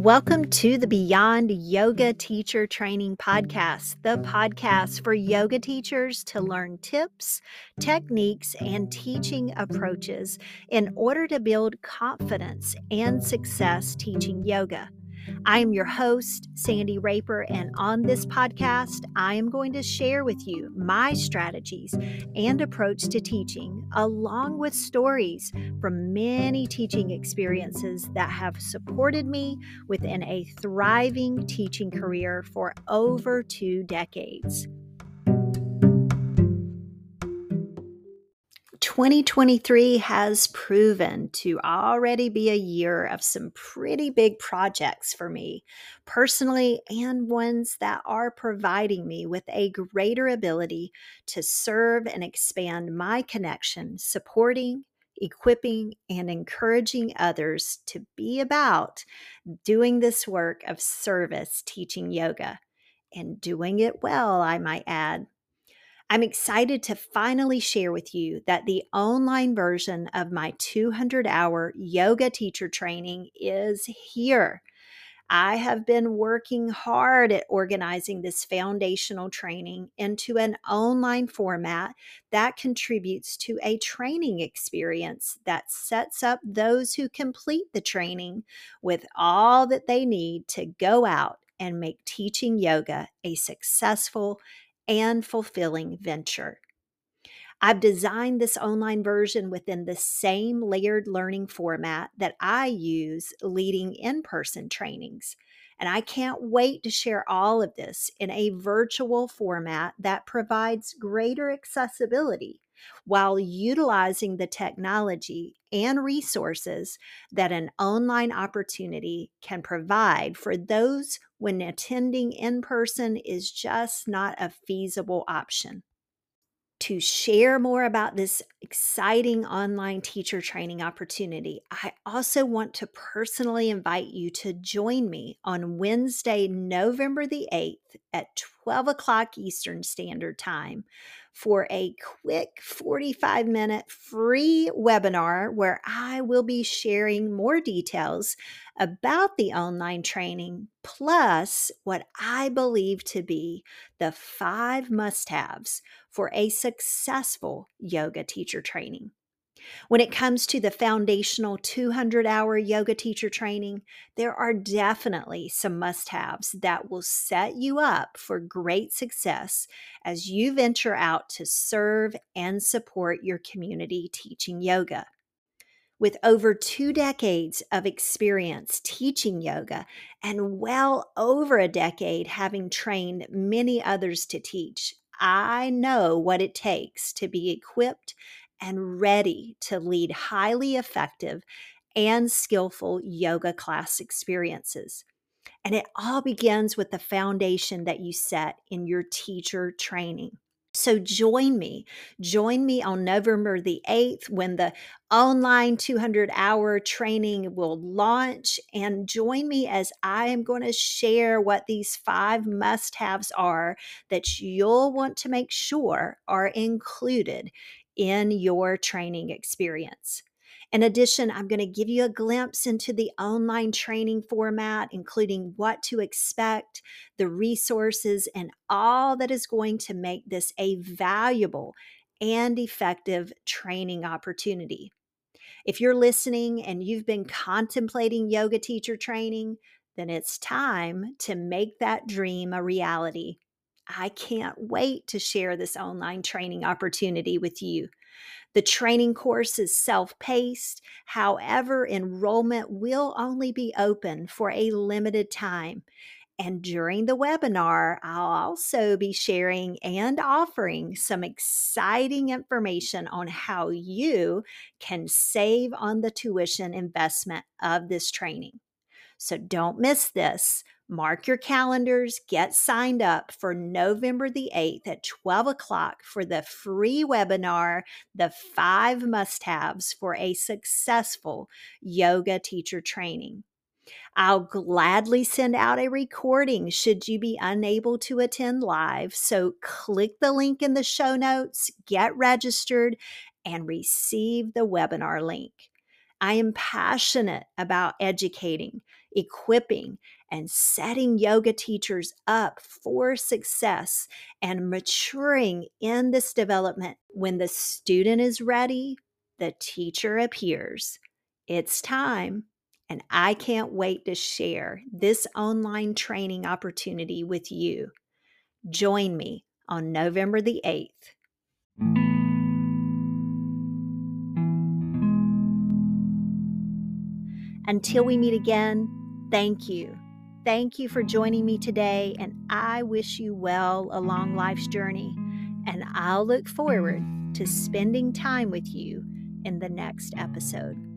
Welcome to the Beyond Yoga Teacher Training Podcast, the podcast for yoga teachers to learn tips, techniques, and teaching approaches in order to build confidence and success teaching yoga. I am your host, Sandy Raper, and on this podcast, I am going to share with you my strategies and approach to teaching, along with stories from many teaching experiences that have supported me within a thriving teaching career for over two decades. 2023 has proven to already be a year of some pretty big projects for me personally and ones that are providing me with a greater ability to serve and expand my connection, supporting, equipping, and encouraging others to be about doing this work of service teaching yoga and doing it well, I might add. I'm excited to finally share with you that the online version of my 200 hour yoga teacher training is here. I have been working hard at organizing this foundational training into an online format that contributes to a training experience that sets up those who complete the training with all that they need to go out and make teaching yoga a successful and fulfilling venture. I've designed this online version within the same layered learning format that I use leading in person trainings. And I can't wait to share all of this in a virtual format that provides greater accessibility while utilizing the technology and resources that an online opportunity can provide for those when attending in person is just not a feasible option. To share more about this exciting online teacher training opportunity, I also want to personally invite you to join me on Wednesday, November the 8th at 12 o'clock Eastern Standard Time for a quick 45 minute free webinar where I will be sharing more details about the online training, plus what I believe to be the five must haves for a successful yoga teacher training. When it comes to the foundational 200 hour yoga teacher training, there are definitely some must haves that will set you up for great success as you venture out to serve and support your community teaching yoga. With over two decades of experience teaching yoga and well over a decade having trained many others to teach, I know what it takes to be equipped and ready to lead highly effective and skillful yoga class experiences. And it all begins with the foundation that you set in your teacher training. So join me. Join me on November the 8th when the online 200 hour training will launch. And join me as I am going to share what these five must haves are that you'll want to make sure are included in your training experience. In addition, I'm going to give you a glimpse into the online training format, including what to expect, the resources, and all that is going to make this a valuable and effective training opportunity. If you're listening and you've been contemplating yoga teacher training, then it's time to make that dream a reality. I can't wait to share this online training opportunity with you. The training course is self paced. However, enrollment will only be open for a limited time. And during the webinar, I'll also be sharing and offering some exciting information on how you can save on the tuition investment of this training. So don't miss this. Mark your calendars, get signed up for November the 8th at 12 o'clock for the free webinar, The Five Must Haves for a Successful Yoga Teacher Training. I'll gladly send out a recording should you be unable to attend live. So click the link in the show notes, get registered, and receive the webinar link. I am passionate about educating equipping and setting yoga teachers up for success and maturing in this development. When the student is ready, the teacher appears. It's time, and I can't wait to share this online training opportunity with you. Join me on November the 8th. Until we meet again, thank you. Thank you for joining me today, and I wish you well along life's journey. And I'll look forward to spending time with you in the next episode.